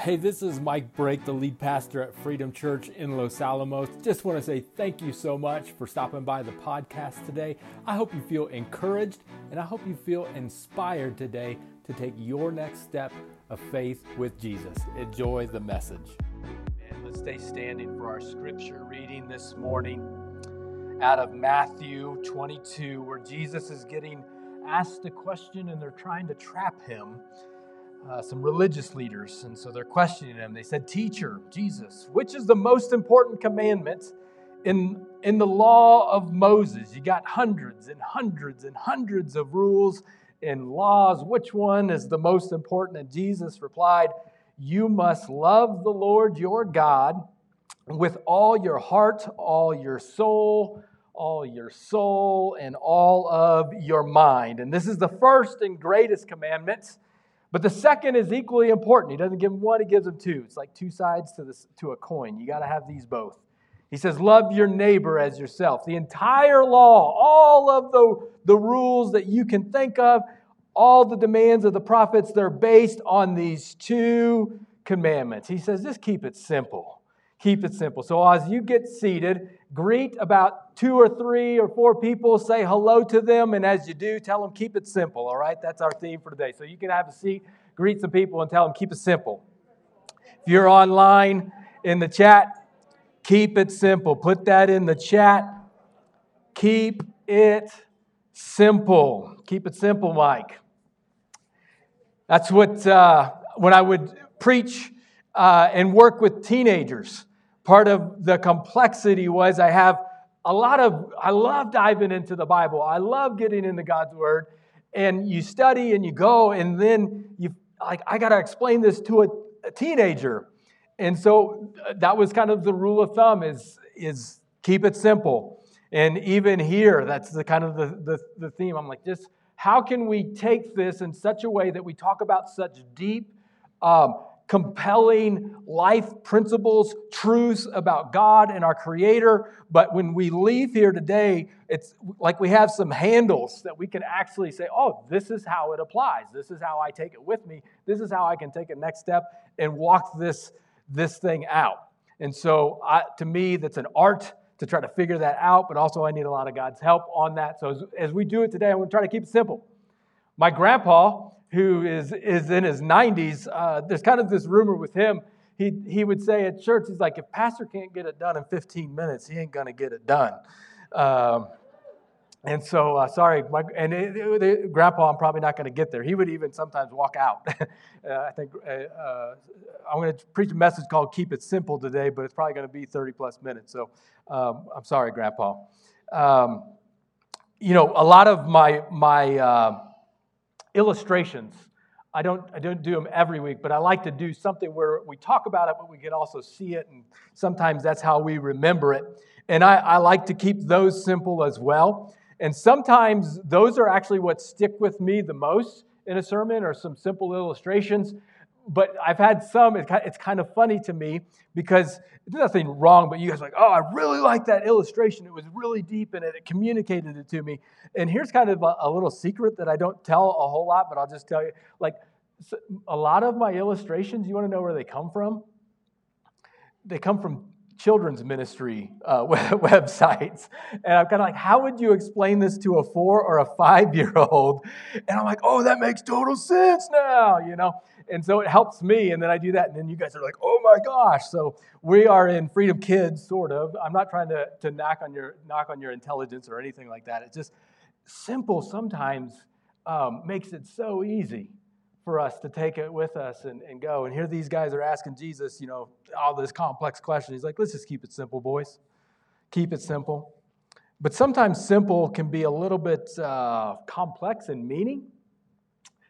Hey, this is Mike Brake, the lead pastor at Freedom Church in Los Alamos. Just want to say thank you so much for stopping by the podcast today. I hope you feel encouraged and I hope you feel inspired today to take your next step of faith with Jesus. Enjoy the message. And let's stay standing for our scripture reading this morning out of Matthew 22, where Jesus is getting asked a question and they're trying to trap him uh, some religious leaders, and so they're questioning him. They said, Teacher, Jesus, which is the most important commandment in, in the law of Moses? You got hundreds and hundreds and hundreds of rules and laws. Which one is the most important? And Jesus replied, You must love the Lord your God with all your heart, all your soul, all your soul, and all of your mind. And this is the first and greatest commandment. But the second is equally important. He doesn't give him one, he gives him two. It's like two sides to, this, to a coin. You got to have these both. He says, Love your neighbor as yourself. The entire law, all of the, the rules that you can think of, all the demands of the prophets, they're based on these two commandments. He says, Just keep it simple. Keep it simple. So as you get seated, greet about two or three or four people, say hello to them, and as you do, tell them keep it simple, all right? That's our theme for today. So you can have a seat, greet some people, and tell them keep it simple. If you're online in the chat, keep it simple. Put that in the chat. Keep it simple. Keep it simple, Mike. That's what, uh, when I would preach uh, and work with teenagers, part of the complexity was I have a lot of, I love diving into the Bible. I love getting into God's Word. And you study and you go, and then you, like, I got to explain this to a, a teenager. And so uh, that was kind of the rule of thumb is, is keep it simple. And even here, that's the kind of the, the, the theme. I'm like, just how can we take this in such a way that we talk about such deep um, compelling life principles, truths about God and our Creator. But when we leave here today, it's like we have some handles that we can actually say, oh, this is how it applies. This is how I take it with me. This is how I can take a next step and walk this, this thing out. And so, I, to me, that's an art to try to figure that out, but also I need a lot of God's help on that. So, as, as we do it today, I'm going to try to keep it simple. My grandpa, who is, is in his 90s, uh, there's kind of this rumor with him. He, he would say at church, he's like, if pastor can't get it done in 15 minutes, he ain't going to get it done. Um, and so, uh, sorry, my, and it, it, Grandpa, I'm probably not going to get there. He would even sometimes walk out. uh, I think uh, uh I'm going to preach a message called "Keep It Simple" today, but it's probably going to be 30 plus minutes. So, um, I'm sorry, Grandpa. Um, you know, a lot of my my uh, illustrations. I don't, I don't do them every week, but I like to do something where we talk about it, but we can also see it, and sometimes that's how we remember it. And I, I like to keep those simple as well. And sometimes those are actually what stick with me the most in a sermon, or some simple illustrations but I've had some, it's kind of funny to me because there's nothing wrong, but you guys are like, oh, I really like that illustration. It was really deep and it communicated it to me. And here's kind of a, a little secret that I don't tell a whole lot, but I'll just tell you. Like, a lot of my illustrations, you want to know where they come from? They come from children's ministry uh, websites. And I'm kind of like, how would you explain this to a four or a five year old? And I'm like, oh, that makes total sense now, you know? And so it helps me. And then I do that. And then you guys are like, oh my gosh. So we are in Freedom Kids, sort of. I'm not trying to, to knock, on your, knock on your intelligence or anything like that. It's just simple sometimes um, makes it so easy for us to take it with us and, and go. And here these guys are asking Jesus, you know, all this complex question. He's like, let's just keep it simple, boys. Keep it simple. But sometimes simple can be a little bit uh, complex in meaning.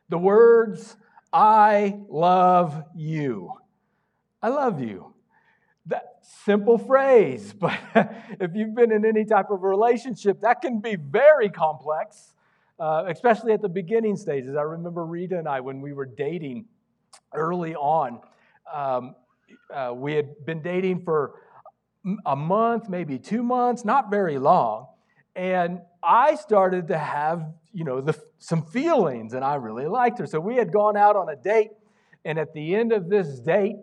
The words, I love you. I love you. That simple phrase, but if you've been in any type of relationship, that can be very complex, uh, especially at the beginning stages. I remember Rita and I, when we were dating early on, um, uh, we had been dating for a month, maybe two months, not very long. And I started to have, you know, the, some feelings, and I really liked her. So we had gone out on a date, And at the end of this date,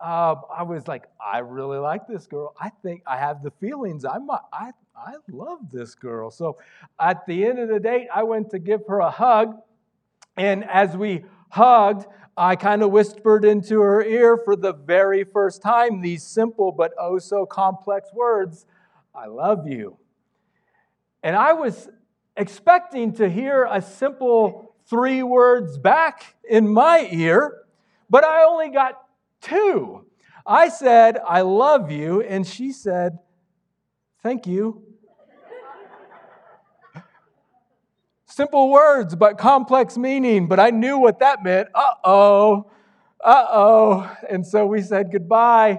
uh, I was like, I really like this girl. I think I have the feelings. I'm, I, I love this girl. So at the end of the date, I went to give her a hug. And as we hugged, I kind of whispered into her ear for the very first time these simple but oh so complex words I love you. And I was expecting to hear a simple three words back in my ear, but I only got two. I said, I love you, and she said, Thank you. Simple words, but complex meaning. But I knew what that meant. Uh oh, uh oh. And so we said goodbye.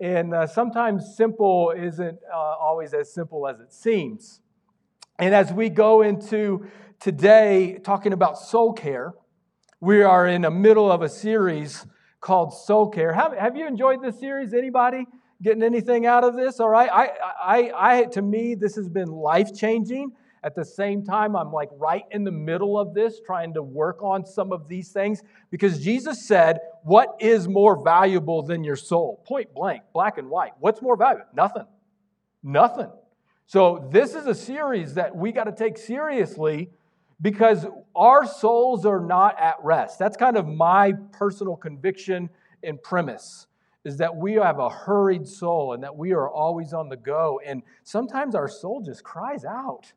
And uh, sometimes simple isn't uh, always as simple as it seems. And as we go into today talking about soul care, we are in the middle of a series called Soul Care. Have, have you enjoyed this series? Anybody getting anything out of this? All right. I, I, I, to me, this has been life changing. At the same time, I'm like right in the middle of this, trying to work on some of these things because Jesus said, What is more valuable than your soul? Point blank, black and white. What's more valuable? Nothing. Nothing. So, this is a series that we got to take seriously because our souls are not at rest. That's kind of my personal conviction and premise is that we have a hurried soul and that we are always on the go. And sometimes our soul just cries out.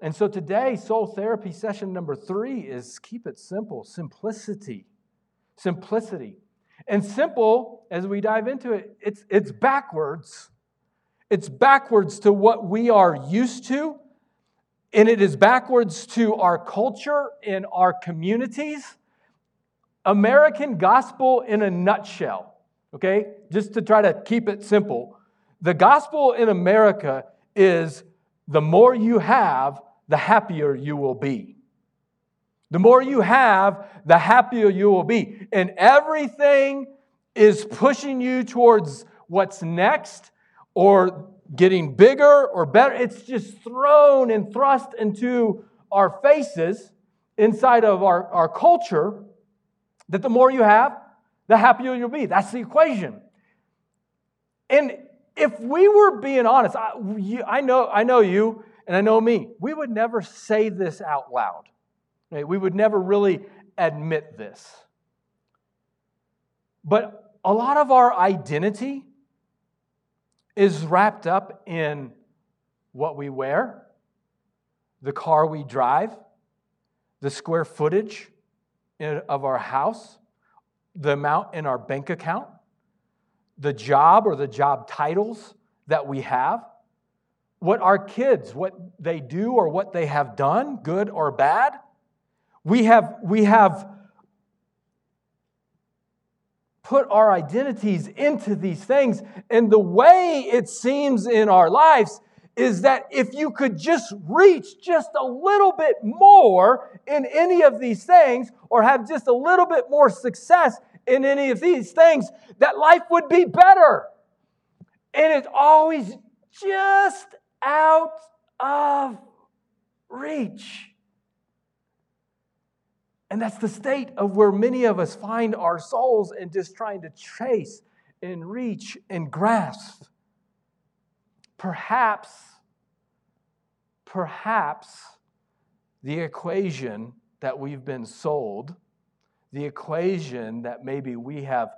And so today, soul therapy session number three is keep it simple simplicity. Simplicity. And simple, as we dive into it, it's, it's backwards. It's backwards to what we are used to, and it is backwards to our culture in our communities. American gospel in a nutshell, okay? Just to try to keep it simple. The gospel in America is the more you have, the happier you will be. The more you have, the happier you will be. And everything is pushing you towards what's next or getting bigger or better. It's just thrown and thrust into our faces inside of our, our culture that the more you have, the happier you'll be. That's the equation. And if we were being honest, I, you, I know, I know you, and I know me, we would never say this out loud. Right? We would never really admit this. But a lot of our identity is wrapped up in what we wear, the car we drive, the square footage of our house, the amount in our bank account, the job or the job titles that we have what our kids, what they do or what they have done, good or bad. We have, we have put our identities into these things. And the way it seems in our lives is that if you could just reach just a little bit more in any of these things, or have just a little bit more success in any of these things, that life would be better. And it's always just out of reach. And that's the state of where many of us find our souls and just trying to chase and reach and grasp. Perhaps, perhaps the equation that we've been sold, the equation that maybe we have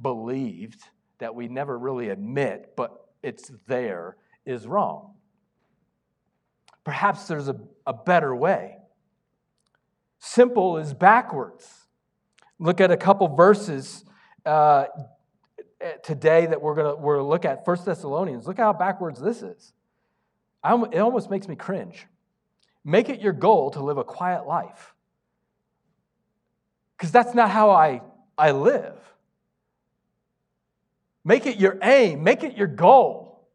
believed that we never really admit, but it's there, is wrong. Perhaps there's a, a better way. Simple is backwards. Look at a couple verses uh, today that we're going we're to look at. First Thessalonians. Look how backwards this is. I, it almost makes me cringe. Make it your goal to live a quiet life. Because that's not how I, I live. Make it your aim, make it your goal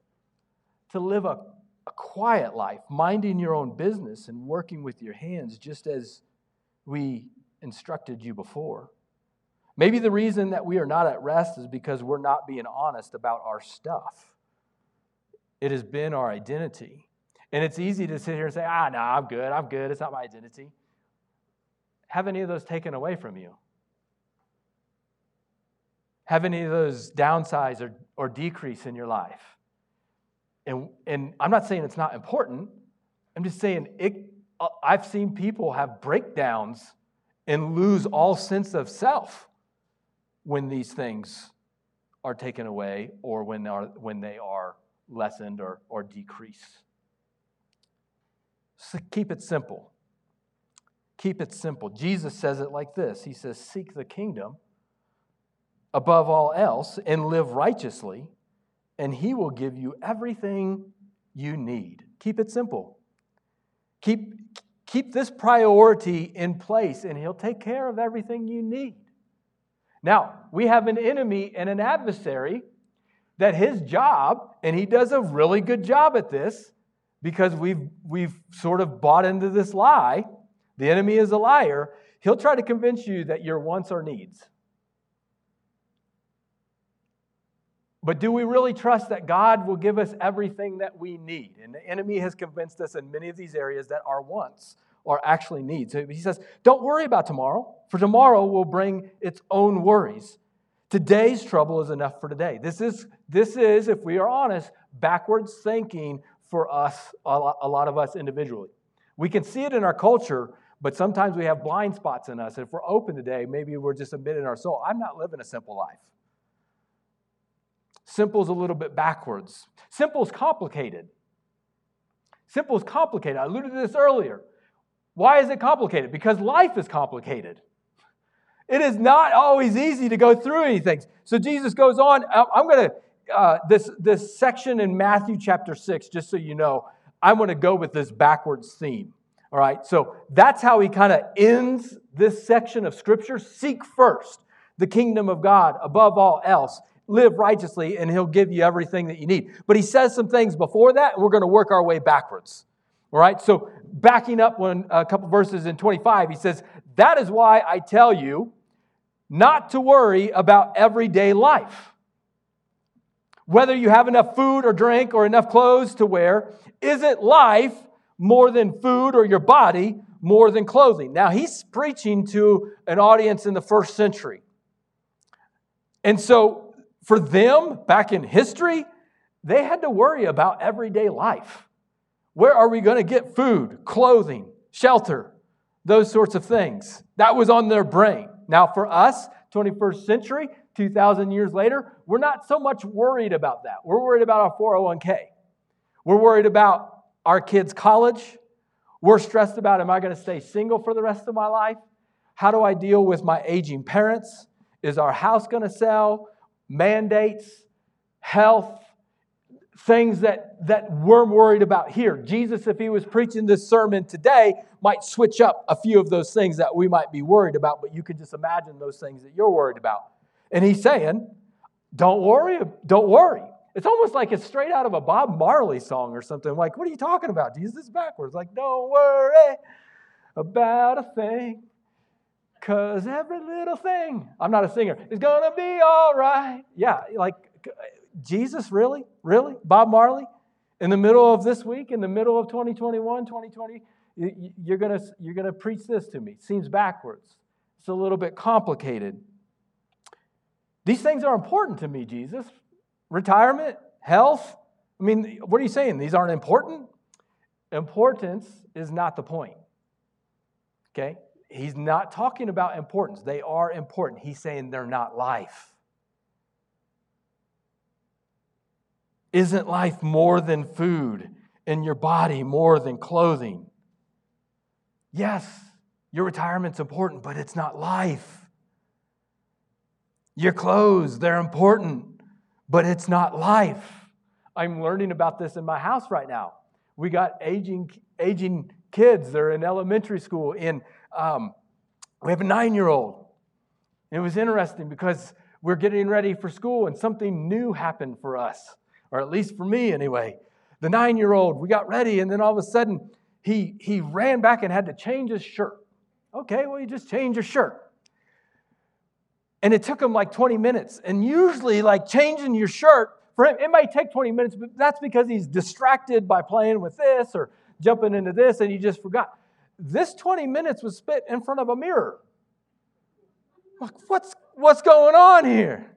to live a a quiet life, minding your own business and working with your hands, just as we instructed you before. Maybe the reason that we are not at rest is because we're not being honest about our stuff. It has been our identity. And it's easy to sit here and say, ah, no, I'm good, I'm good, it's not my identity. Have any of those taken away from you? have any of those downsize or, or decrease in your life. And, and I'm not saying it's not important. I'm just saying it, Uh, I've seen people have breakdowns and lose all sense of self when these things are taken away or when, are, when they are lessened or, or decreased. So keep it simple. Keep it simple. Jesus says it like this He says, Seek the kingdom above all else and live righteously, and He will give you everything you need. Keep it simple. Keep, keep this priority in place, and He'll take care of everything you need. Now, we have an enemy and an adversary that his job, and he does a really good job at this because we've, we've sort of bought into this lie. The enemy is a liar. He'll try to convince you that your wants are needs. But do we really trust that God will give us everything that we need? And the enemy has convinced us in many of these areas that our wants are actually needs. So he says, Don't worry about tomorrow, for tomorrow will bring its own worries. Today's trouble is enough for today. This is, this is if we are honest, backwards thinking for us, a lot of us individually. We can see it in our culture, but sometimes we have blind spots in us. If we're open today, maybe we're just admitting our soul, I'm not living a simple life. Simple is a little bit backwards. Simple is complicated. Simple is complicated. I alluded to this earlier. Why is it complicated? Because life is complicated. It is not always easy to go through anything. So Jesus goes on. I'm going to, uh, this, this section in Matthew chapter 6, just so you know, I'm going to go with this backwards theme. All right, so that's how he kind of ends this section of Scripture. Seek first the kingdom of God above all else, live righteously, and He'll give you everything that you need. But He says some things before that, and we're going to work our way backwards. All right, so backing up one a couple verses in 25, he says, That is why I tell you not to worry about everyday life. Whether you have enough food or drink or enough clothes to wear, isn't life more than food or your body more than clothing? Now, he's preaching to an audience in the first century. And so for them, back in history, they had to worry about everyday life. Where are we going to get food, clothing, shelter, those sorts of things? That was on their brain. Now, for us, 21st century, 2,000 years later, we're not so much worried about that. We're worried about our 401k. We're worried about our kids' college. We're stressed about am I going to stay single for the rest of my life? How do I deal with my aging parents? Is our house going to sell? Mandates, health, things that, that we're worried about here. Jesus, if he was preaching this sermon today, might switch up a few of those things that we might be worried about, but you can just imagine those things that you're worried about. And he's saying, don't worry, don't worry. It's almost like it's straight out of a Bob Marley song or something. Like, what are you talking about? Jesus is backwards. Like, don't worry about a thing. Because every little thing, I'm not a singer, is going to be all right. Yeah, like uh, Jesus, really? Really? Bob Marley? In the middle of this week, in the middle of 2021, 2020, you're going you're going to preach this to me. Seems backwards. It's a little bit complicated. These things are important to me, Jesus. Retirement, health. I mean, what are you saying? These aren't important? Importance is not the point. Okay? He's not talking about importance. They are important. He's saying they're not life. Isn't life more than food and your body more than clothing? Yes, your retirement's important, but it's not life. Your clothes, they're important, but it's not life. I'm learning about this in my house right now. We got aging, aging kids. They're in elementary school in um, we have a nine year old. It was interesting because we're getting ready for school and something new happened for us, or at least for me anyway. The nine year old, we got ready, and then all of a sudden, he, he ran back and had to change his shirt. Okay, well, you just change your shirt. And it took him like 20 minutes. And usually, like changing your shirt, for him, it might take 20 minutes, but that's because he's distracted by playing with this or jumping into this and he just forgot. This 20 minutes was spent in front of a mirror. Like, what's, what's going on here?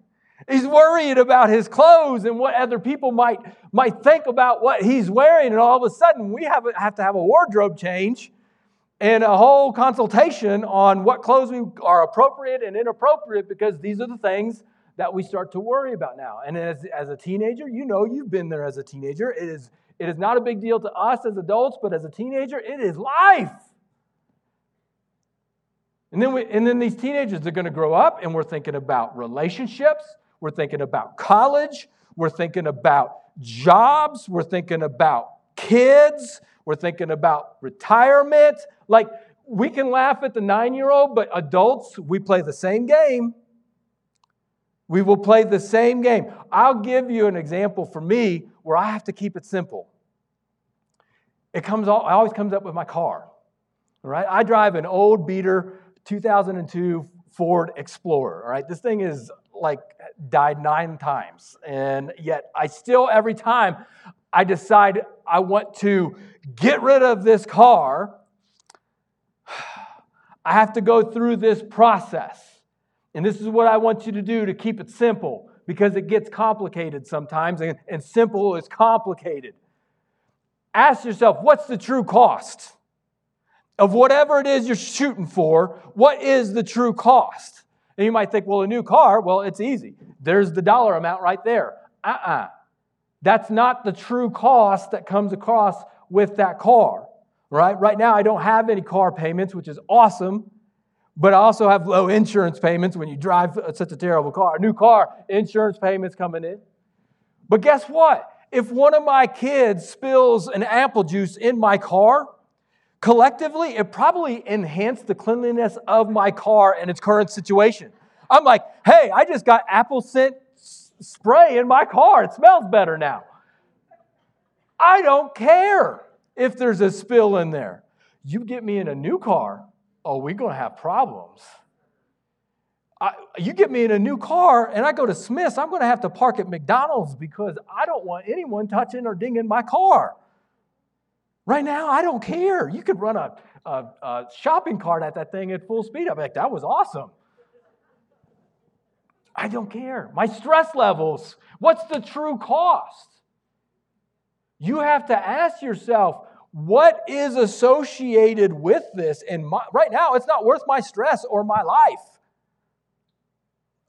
He's worried about his clothes and what other people might, might think about what he's wearing. And all of a sudden, we have, have to have a wardrobe change and a whole consultation on what clothes we are appropriate and inappropriate because these are the things that we start to worry about now. And as, as a teenager, you know you've been there as a teenager. It is, it is not a big deal to us as adults, but as a teenager, it is life. And then, we, and then these teenagers are going to grow up, and we're thinking about relationships, we're thinking about college. We're thinking about jobs. We're thinking about kids. We're thinking about retirement. Like, we can laugh at the nine year old, but adults, we play the same game. We will play the same game. I'll give you an example for me where I have to keep it simple. It comes it always comes up with my car. Right? I drive an old beater 2002 Ford Explorer. All right, this thing is like died nine times. And yet, I still, every time I decide I want to get rid of this car, I have to go through this process. And this is what I want you to do to keep it simple because it gets complicated sometimes, and, and simple is complicated. Ask yourself what's the true cost of whatever it is you're shooting for? What is the true cost? And you might think, well, a new car, well, it's easy. There's the dollar amount right there. Uh uh-uh. uh That's not the true cost that comes across with that car, right? Right now, I don't have any car payments, which is awesome, but I also have low insurance payments when you drive such a terrible car. A new car, insurance payments coming in. But guess what? If one of my kids spills an apple juice in my car, Collectively, it probably enhanced the cleanliness of my car and its current situation. I'm like, hey, I just got apple scent spray in my car. It smells better now. I don't care if there's a spill in there. You get me in a new car, oh, we're going to have problems. I, you get me in a new car and I go to Smith's, I'm going to have to park at McDonald's because I don't want anyone touching or dinging my car. Right now, I don't care. You could run a, a, a shopping cart at that thing at full speed. I'm like, that was awesome. I don't care. My stress levels, what's the true cost? You have to ask yourself, what is associated with this? And my, right now, it's not worth my stress or my life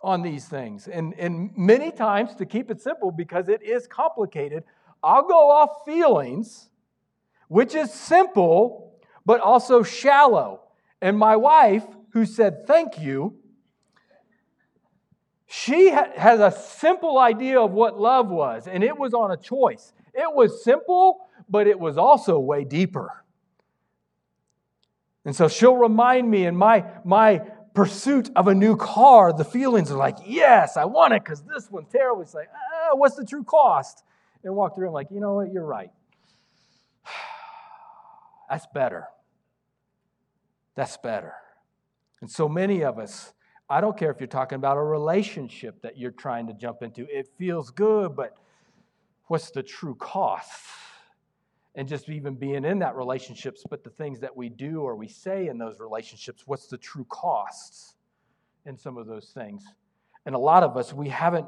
on these things. And, and many times, to keep it simple, because it is complicated, I'll go off feelings which is simple, but also shallow. And my wife, who said thank you, she has a simple idea of what love was, and it was on a choice. It was simple, but it was also way deeper. And so she'll remind me in my, my pursuit of a new car, the feelings are like, yes, I want it because this one's terrible. It's like, ah, what's the true cost? And walk through, I'm like, you know what, you're right. That's better. That's better. And so many of us, I don't care if you're talking about a relationship that you're trying to jump into, it feels good, but what's the true cost? And just even being in that relationships, but the things that we do or we say in those relationships, what's the true costs in some of those things? And a lot of us, we haven't,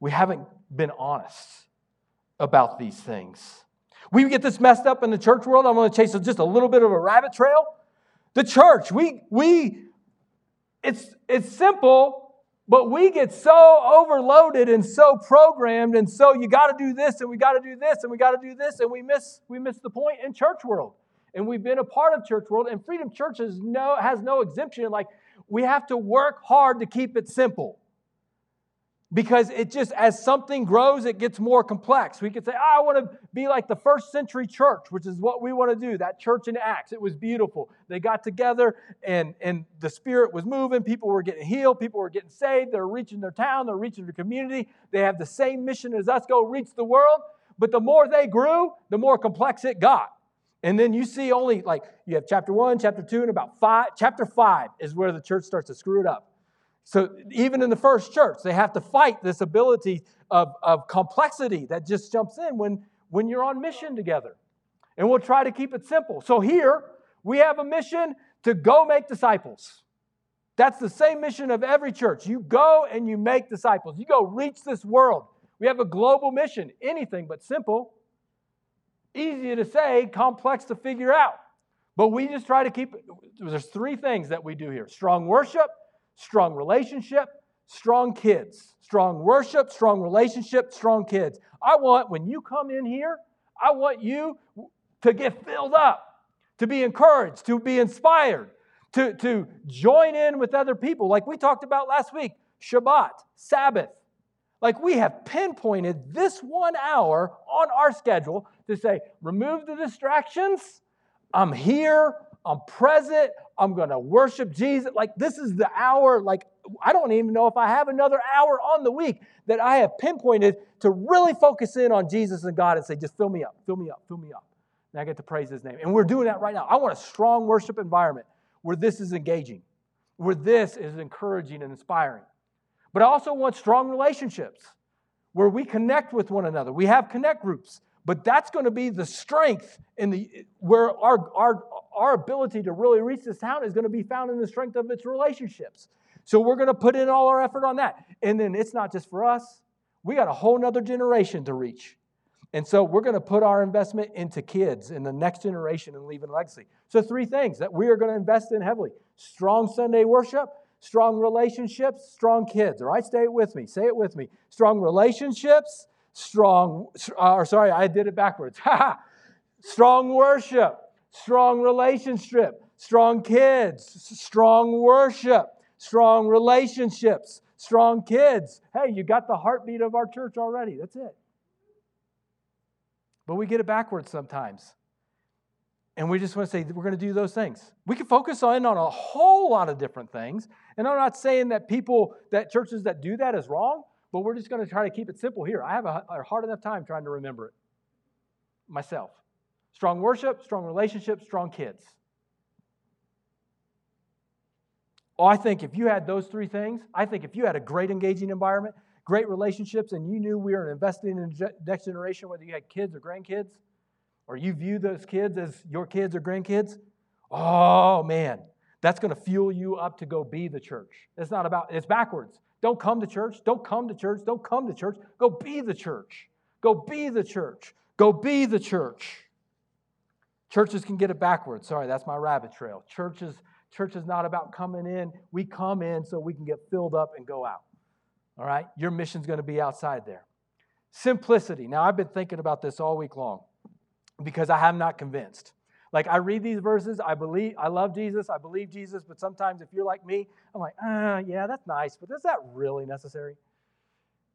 we haven't been honest about these things. We get this messed up in the church world. I'm going to chase just a little bit of a rabbit trail. The church, we, we, it's, it's simple, but we get so overloaded and so programmed, and so you got to do this, and we got to do this, and we got to do this, and we miss, we miss the point in church world. And we've been a part of church world, and Freedom Church has no, has no exemption. Like, we have to work hard to keep it simple because it just as something grows it gets more complex. We could say oh, i want to be like the first century church which is what we want to do. That church in acts it was beautiful. They got together and and the spirit was moving. People were getting healed. People were getting saved. They're reaching their town. They're reaching their community. They have the same mission as us go reach the world. But the more they grew the more complex it got. And then you see only like you have chapter one chapter two and about five chapter five is where the church starts to screw it up so even in the first church, they have to fight this ability of, of complexity that just jumps in when, when you're on mission together. And we'll try to keep it simple. So here, we have a mission to go make disciples. That's the same mission of every church. You go and you make disciples. You go reach this world. We have a global mission, anything but simple. Easy to say, complex to figure out. But we just try to keep there's three things that we do here strong worship, strong relationship, strong kids. Strong worship, strong relationship, strong kids. I want, when you come in here, I want you to get filled up, to be encouraged, to be inspired, to, to join in with other people, like we talked about last week Shabbat, Sabbath. Like we have pinpointed this one hour on our schedule to say, remove the distractions. I'm here. I'm present. I'm going to worship Jesus. Like this is the hour. Like I don't even know if I have another hour on the week that I have pinpointed to really focus in on Jesus and God and say, just fill me up, fill me up, fill me up. And I get to praise his name. And we're doing that right now. I want a strong worship environment where this is engaging, where this is encouraging and inspiring. But I also want strong relationships where we connect with one another. We have connect groups, but that's going to be the strength in the where our, our, our ability to really reach this town is going to be found in the strength of its relationships. So we're going to put in all our effort on that. And then it's not just for us, we got a whole nother generation to reach. And so we're going to put our investment into kids in the next generation and leaving legacy. So, three things that we are going to invest in heavily strong Sunday worship, strong relationships, strong kids. All right, stay it with me. Say it with me. Strong relationships, strong, uh, or sorry, I did it backwards. strong worship, strong relationship, strong kids, strong worship, strong relationships, strong kids. Hey, you got the heartbeat of our church already. That's it. But we get it backwards sometimes. And we just want to say we're going to do those things. We can focus on on a whole lot of different things. And I'm not saying that people, that churches that do that is wrong, but we're just going to try to keep it simple here. I have a, a hard enough time trying to remember it myself. Strong worship, strong relationships, strong kids. Oh, I think if you had those three things, I think if you had a great engaging environment, great relationships, and you knew we were investing in the next generation, whether you had kids or grandkids, or you view those kids as your kids or grandkids, oh man, that's going to fuel you up to go be the church. It's not about, it's backwards. Don't come to church. Don't come to church. Don't come to church. Go be the church. Go be the church. Go be the church. Churches can get it backwards. Sorry, that's my rabbit trail. Churches Church is not about coming in. We come in so we can get filled up and go out. All right? Your mission's going to be outside there. Simplicity. Now, I've been thinking about this all week long because I have not convinced. Like I read these verses, I believe, I love Jesus, I believe Jesus, but sometimes if you're like me, I'm like, ah, yeah, that's nice, but is that really necessary?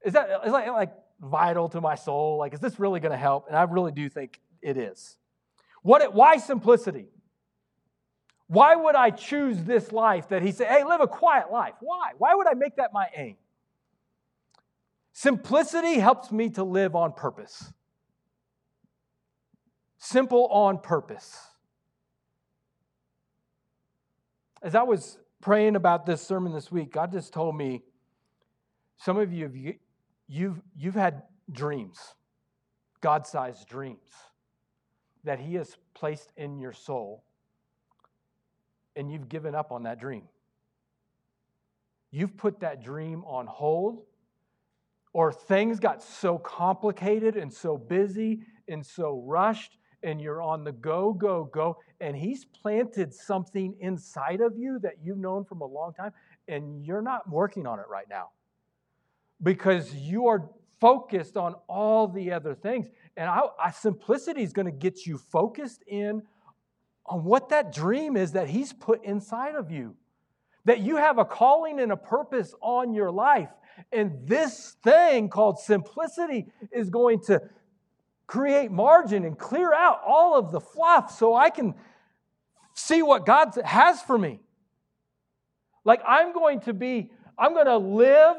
Is that is that like vital to my soul? Like, is this really going to help? And I really do think it is. What? It, why simplicity? Why would I choose this life that he said, hey, live a quiet life? Why? Why would I make that my aim? Simplicity helps me to live on purpose. Simple on purpose. As I was praying about this sermon this week, God just told me some of you, have, you've, you've had dreams, God sized dreams, that He has placed in your soul and you've given up on that dream. You've put that dream on hold, or things got so complicated and so busy and so rushed, and you're on the go, go, go, and He's planted something inside of you that you've known from a long time, and you're not working on it right now because you are focused on all the other things. And I, I, simplicity is going to get you focused in on what that dream is that He's put inside of you. That you have a calling and a purpose on your life. And this thing called simplicity is going to create margin and clear out all of the fluff so I can see what God has for me. Like I'm going to be, I'm going to live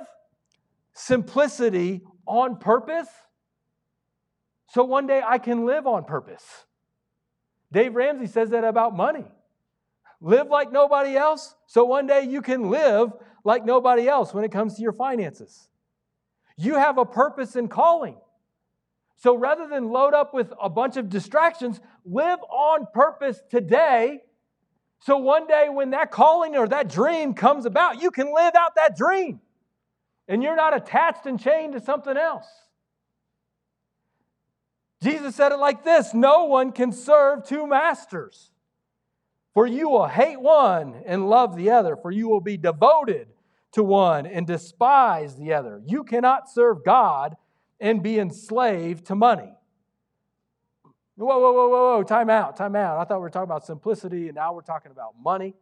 simplicity on purpose so one day I can live on purpose. Dave Ramsey says that about money. Live like nobody else, so one day you can live like nobody else when it comes to your finances. You have a purpose and calling. So rather than load up with a bunch of distractions, live on purpose today So one day when that calling or that dream comes about, you can live out that dream. And you're not attached and chained to something else. Jesus said it like this No one can serve two masters. For you will hate one and love the other, for you will be devoted to one and despise the other. You cannot serve God and be enslaved to money. Whoa, whoa, whoa, whoa, whoa, time out, time out. I thought we were talking about simplicity, and now we're talking about money.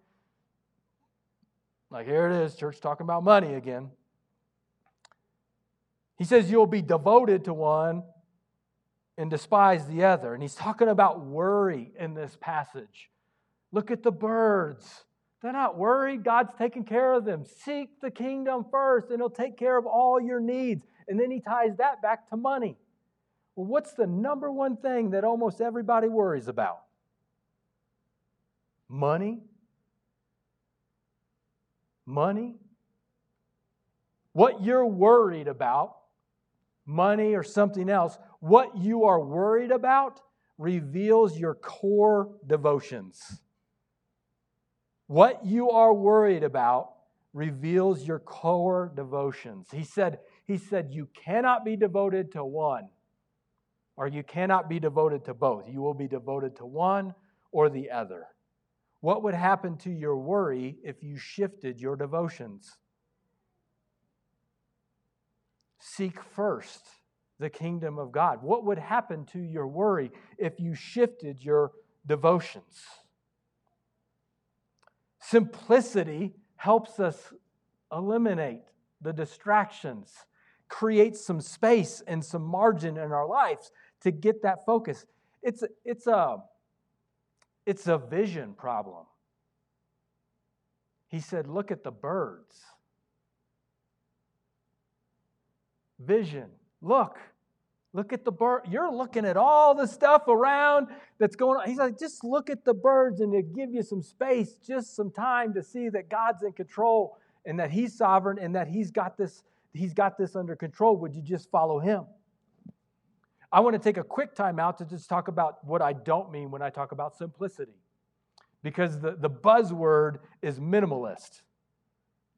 Like, here it is, church talking about money again. He says, You'll be devoted to one and despise the other. And he's talking about worry in this passage. Look at the birds. They're not worried. God's taking care of them. Seek the kingdom first, and He'll take care of all your needs. And then He ties that back to money. Well, what's the number one thing that almost everybody worries about? Money. Money. What you're worried about, money or something else, what you are worried about reveals your core devotions. What you are worried about reveals your core devotions. He said, he said, You cannot be devoted to one, or you cannot be devoted to both. You will be devoted to one or the other. What would happen to your worry if you shifted your devotions? Seek first the kingdom of God. What would happen to your worry if you shifted your devotions? Simplicity helps us eliminate the distractions, create some space and some margin in our lives to get that focus. It's, it's, a, it's a vision problem. He said, Look at the birds. Vision. Look, Look at the bird. You're looking at all the stuff around that's going on. He's like, just look at the birds and to give you some space, just some time to see that God's in control and that He's sovereign and that He's got this, He's got this under control. Would you just follow Him? I want to take a quick time out to just talk about what I don't mean when I talk about simplicity. Because the, the buzzword is minimalist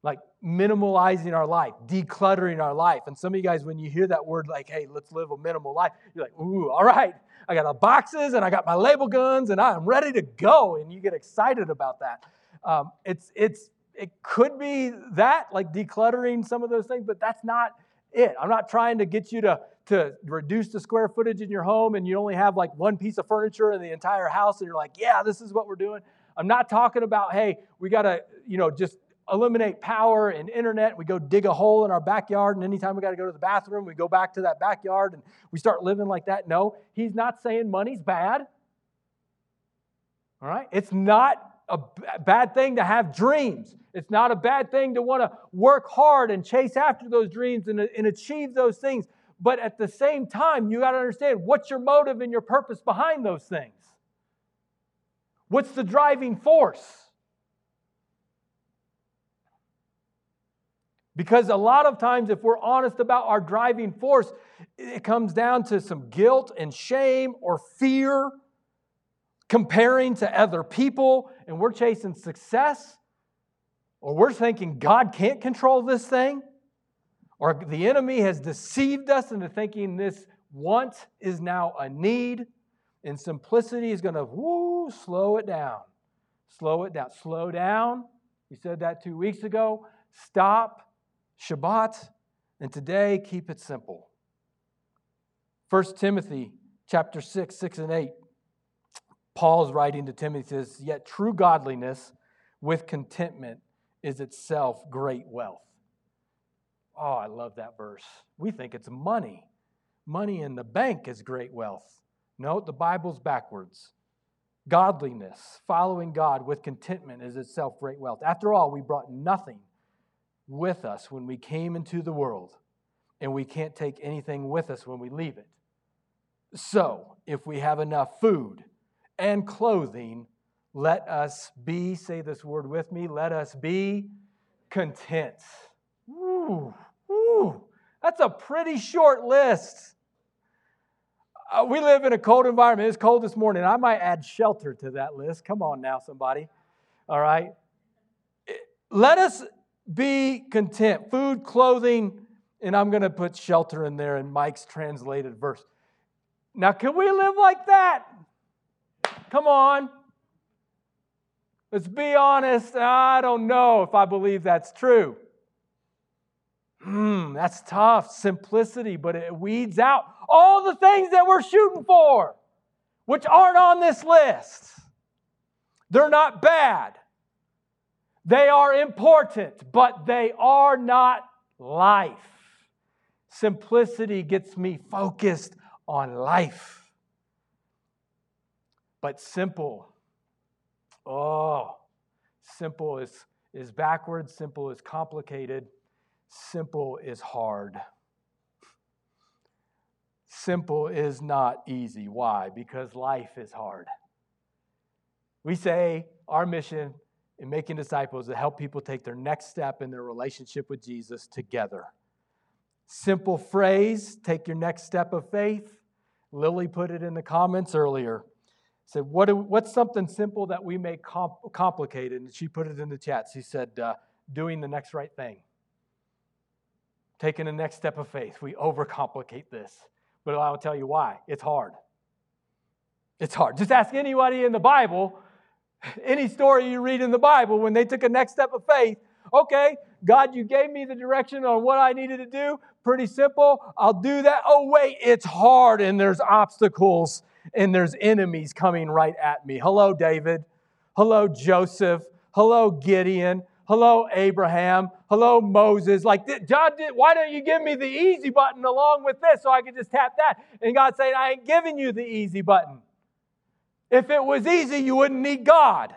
like minimalizing our life, decluttering our life. And some of you guys, when you hear that word, like, hey, let's live a minimal life, you're like, ooh, all right, I got the boxes and I got my label guns and I'm ready to go. And you get excited about that. Um, it's, it's, it could be that, like decluttering some of those things, but that's not it. I'm not trying to get you to, to reduce the square footage in your home and you only have like one piece of furniture in the entire house and you're like, yeah, this is what we're doing. I'm not talking about, hey, we got to, you know, just eliminate power and internet. We go dig a hole in our backyard, and anytime we got to go to the bathroom, we go back to that backyard and we start living like that. No, he's not saying money's bad. All right? It's not a bad thing to have dreams. It's not a bad thing to want to work hard and chase after those dreams and, and achieve those things. But at the same time, you got to understand what's your motive and your purpose behind those things. What's the driving force? Because a lot of times, if we're honest about our driving force, it comes down to some guilt and shame or fear, comparing to other people, and we're chasing success, or we're thinking God can't control this thing, or the enemy has deceived us into thinking this want is now a need, and simplicity is going to woo, slow it down. Slow it down. Slow down. We said that two weeks ago. Stop Shabbat, and today keep it simple. 1 Timothy chapter 6, 6 and 8. Paul's writing to Timothy says, Yet true godliness with contentment is itself great wealth. Oh, I love that verse. We think it's money. Money in the bank is great wealth. No, the Bible's backwards. Godliness, following God with contentment, is itself great wealth. After all, we brought nothing with us when we came into the world, and we can't take anything with us when we leave it. So, if we have enough food and clothing, let us be, say this word with me, let us be content. Ooh, ooh, that's a pretty short list. Uh, we live in a cold environment. It's cold this morning. I might add shelter to that list. Come on now, somebody. All right? Let us be content. Food, clothing, and I'm going to put shelter in there in Mike's translated verse. Now, can we live like that? Come on. Let's be honest. I don't know if I believe that's true. Hmm, that's tough. Simplicity, but it weeds out all the things that we're shooting for, which aren't on this list. They're not bad. They are important, but they are not life. Simplicity gets me focused on life. But simple, oh, simple is, is backwards, simple is complicated, simple is hard. Simple is not easy. Why? Because life is hard. We say our mission in making disciples to help people take their next step in their relationship with Jesus together. Simple phrase, take your next step of faith. Lily put it in the comments earlier. Said, what do, What's something simple that we make comp- complicated? And she put it in the chat. She said, uh, Doing the next right thing. Taking the next step of faith. We overcomplicate this. But I'll tell you why. It's hard. It's hard. Just ask anybody in the Bible any story you read in the Bible, when they took a next step of faith, okay, God, you gave me the direction on what I needed to do. Pretty simple. I'll do that. Oh, wait, it's hard and there's obstacles and there's enemies coming right at me. Hello, David. Hello, Joseph. Hello, Gideon. Hello, Abraham. Hello, Moses. Like, God, why don't you give me the easy button along with this so I can just tap that? And God saying, I ain't giving you the easy button. If it was easy, you wouldn't need God.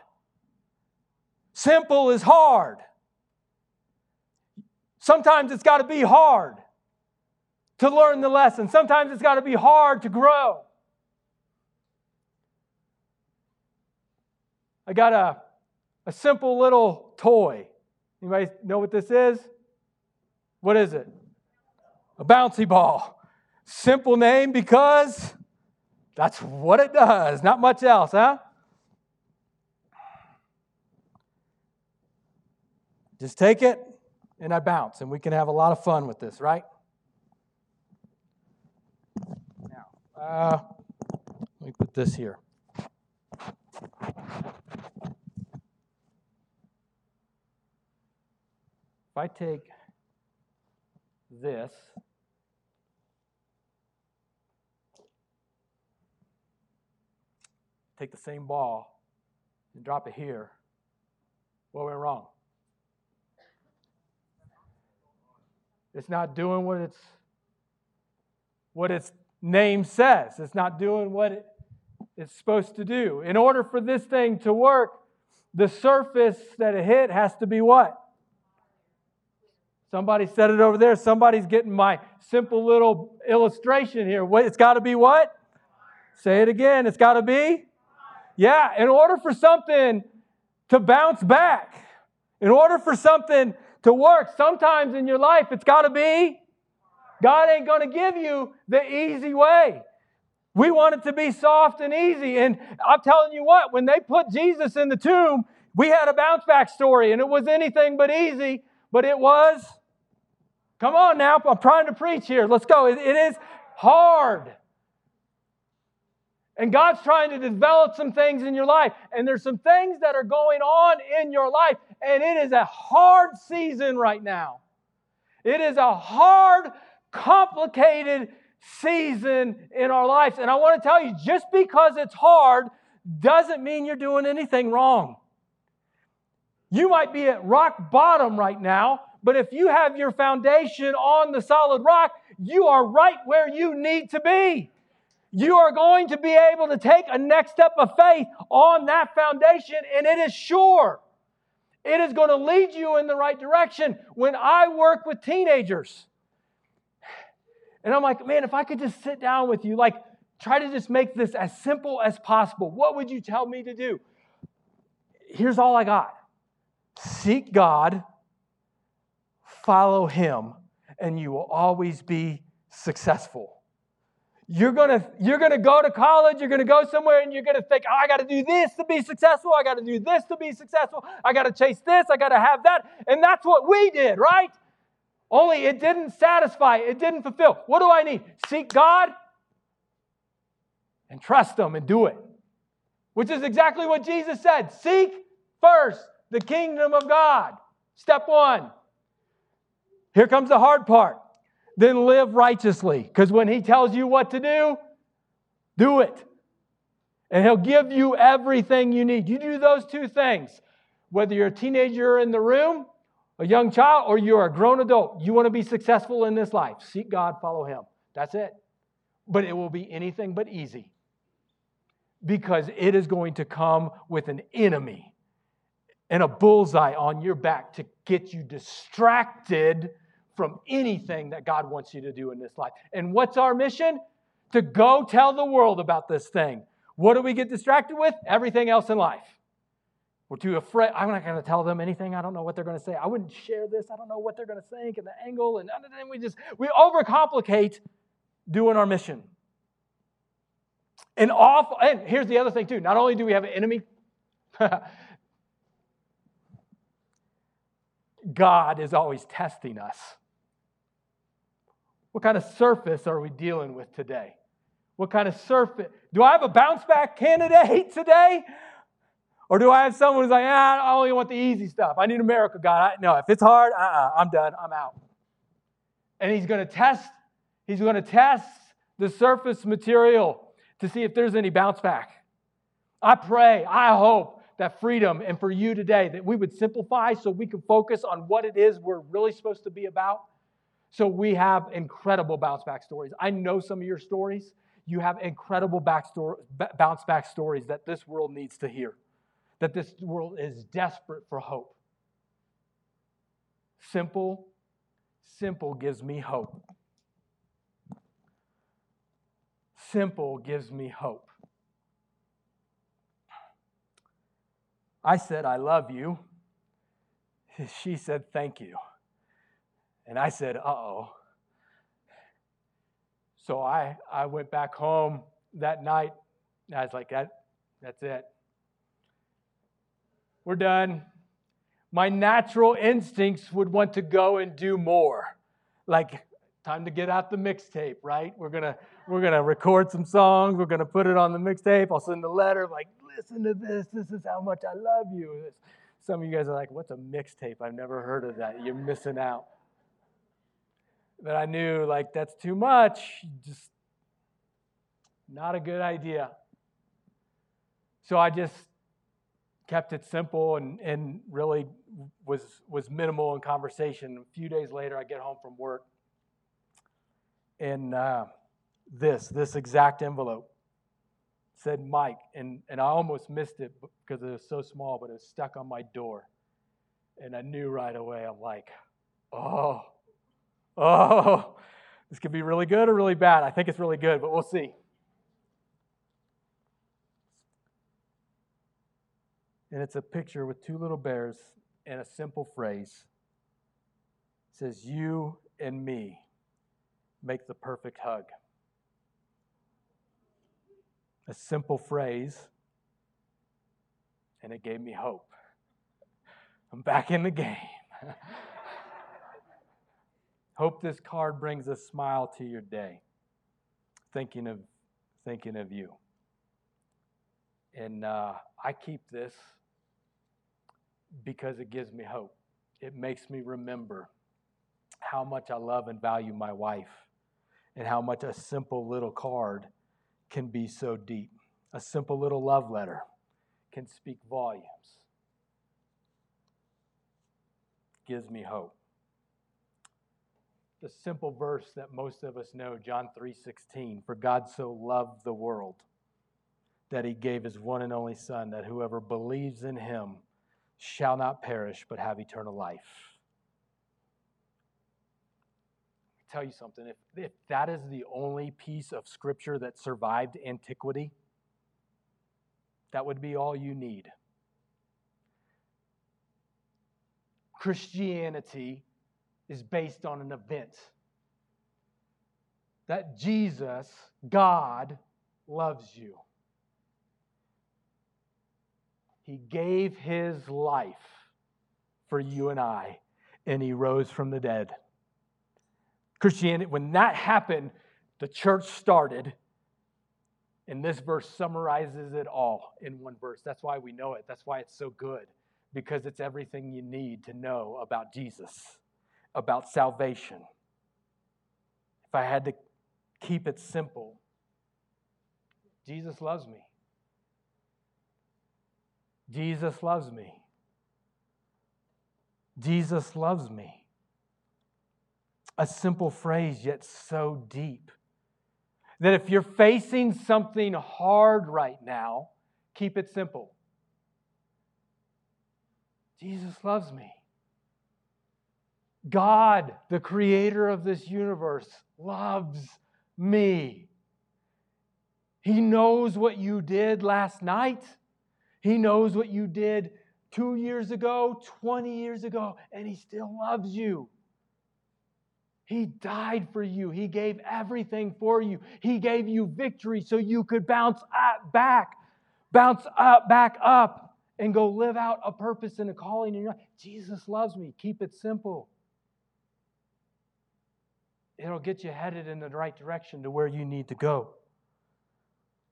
Simple is hard. Sometimes it's got to be hard to learn the lesson. Sometimes it's got to be hard to grow. I got a, a simple little toy. Anybody know what this is? What is it? A bouncy ball. Simple name because that's what it does, not much else, huh? Just take it and I bounce, and we can have a lot of fun with this, right? Now, uh, let me put this here. If I take this take the same ball and drop it here, what went wrong? It's not doing what its what its name says. It's not doing what it, it's supposed to do. In order for this thing to work, the surface that it hit has to be what? Somebody said it over there. Somebody's getting my simple little illustration here. It's got to be what? Say it again. It's got to be yeah, in order for something to bounce back, in order for something to work, sometimes in your life it's got to be. God ain't going to give you the easy way. We want it to be soft and easy. And I'm telling you what, when they put Jesus in the tomb, we had a bounce back story, and it was anything but easy, but it was. Come on now, I'm trying to preach here. Let's go. it, it is hard. And God's trying to develop some things in your life. And there's some things that are going on in your life. And it is a hard season right now. It is a hard, complicated season in our lives. And I want to tell you just because it's hard doesn't mean you're doing anything wrong. You might be at rock bottom right now, but if you have your foundation on the solid rock, you are right where you need to be you are going to be able to take a next step of faith on that foundation, and it is sure. It is going to lead you in the right direction. When I work with teenagers, and I'm like, man, if I could just sit down with you, like, try to just make this as simple as possible, what would you tell me to do? Here's all I got seek God, follow Him, and you will always be successful. You're gonna you're gonna go to college you're gonna go somewhere and you're gonna think oh, i gotta do this to be successful i gotta do this to be successful i gotta chase this i gotta have that. And that's what we did right? Only it didn't satisfy it didn't fulfill. What do i need? Seek god and trust him and do it. Which is exactly what jesus said. Seek first the kingdom of god. Step one here comes the hard part then live righteously. Because when He tells you what to do, do it. And He'll give you everything you need. You do those two things. Whether you're a teenager in the room, a young child, or you're a grown adult, you want to be successful in this life. Seek God, follow Him. That's it. But it will be anything but easy because it is going to come with an enemy and a bullseye on your back to get you distracted from anything that God wants you to do in this life. And what's our mission? To go tell the world about this thing. What do we get distracted with? Everything else in life. We're too afraid. I'm not going to tell them anything. I don't know what they're going to say. I wouldn't share this. I don't know what they're going to think and the angle. And then we just, we overcomplicate doing our mission. And off, and here's the other thing too. Not only do we have an enemy, God is always testing us. What kind of surface are we dealing with today? What kind of surface? Do I have a bounce back candidate today? Or do I have someone who's like, ah, I only want the easy stuff. I need a miracle, God. I, no, if it's hard, uh-uh, I'm done. I'm out. And he's going to test, he's going to test the surface material to see if there's any bounce back. I pray, I hope that freedom and for you today that we would simplify so we can focus on what it is we're really supposed to be about so we have incredible bounce back stories. I know some of your stories. You have incredible bounce back stories that this world needs to hear, that this world is desperate for hope. Simple, simple gives me hope. Simple gives me hope. I said, I love you. She said, Thank you. And I said, uh oh. So I, I went back home that night. I was like, that, that's it. We're done. My natural instincts would want to go and do more. Like, time to get out the mixtape, right? We're gonna we're gonna record some songs. We're gonna put it on the mixtape. I'll send a letter like, listen to this. This is how much I love you. Some of you guys are like, what's a mixtape? I've never heard of that. You're missing out. But I knew like that's too much. Just not a good idea. So I just kept it simple and, and really was was minimal in conversation. A few days later, I get home from work, and uh, this this exact envelope said Mike, and and I almost missed it because it was so small, but it was stuck on my door, and I knew right away. I'm like, oh, Oh, this could be really good or really bad. I think it's really good, but we'll see. And it's a picture with two little bears and a simple phrase. It says, You and me make the perfect hug. A simple phrase, and it gave me hope. I'm back in the game. Hope this card brings a smile to your day, thinking of, thinking of you. And uh, I keep this because it gives me hope. It makes me remember how much I love and value my wife and how much a simple little card can be so deep. A simple little love letter can speak volumes. Gives me hope the simple verse that most of us know, John 3:16, for God so loved the world that he gave his one and only son that whoever believes in him shall not perish but have eternal life. tell you something if, if that is the only piece of scripture that survived antiquity, that would be all you need. Christianity is based on an event that Jesus, God, loves you. He gave his life for you and I, and he rose from the dead. Christianity, when that happened, the church started. And this verse summarizes it all in one verse. That's why we know it. That's why it's so good, because it's everything you need to know about Jesus, about salvation. If I had to keep it simple, Jesus loves me. Jesus loves me. Jesus loves me. A simple phrase, yet so deep. That if you're facing something hard right now, keep it simple. Jesus loves me. God, the creator of this universe, loves me. He knows what you did last night. He knows what you did two years ago, 20 years ago, and He still loves you. He died for you. He gave everything for you. He gave you victory so you could bounce up back, bounce up, back up, and go live out a purpose and a calling in your life. Jesus loves me. Keep it simple. It'll get you headed in the right direction to where you need to go.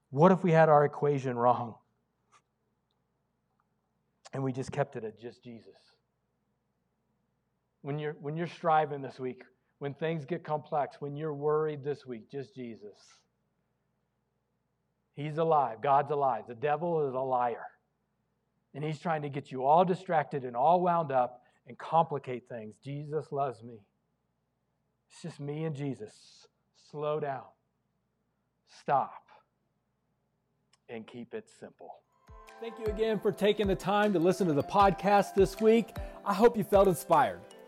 What if we had our equation wrong? And we just kept it at just Jesus. When you're, when you're striving this week, when things get complex, when you're worried this week, just Jesus. He's alive. God's alive. The devil is a liar. And he's trying to get you all distracted and all wound up and complicate things. Jesus loves me. It's just me and Jesus. Slow down. Stop. And keep it simple. Thank you again for taking the time to listen to the podcast this week. I hope you felt inspired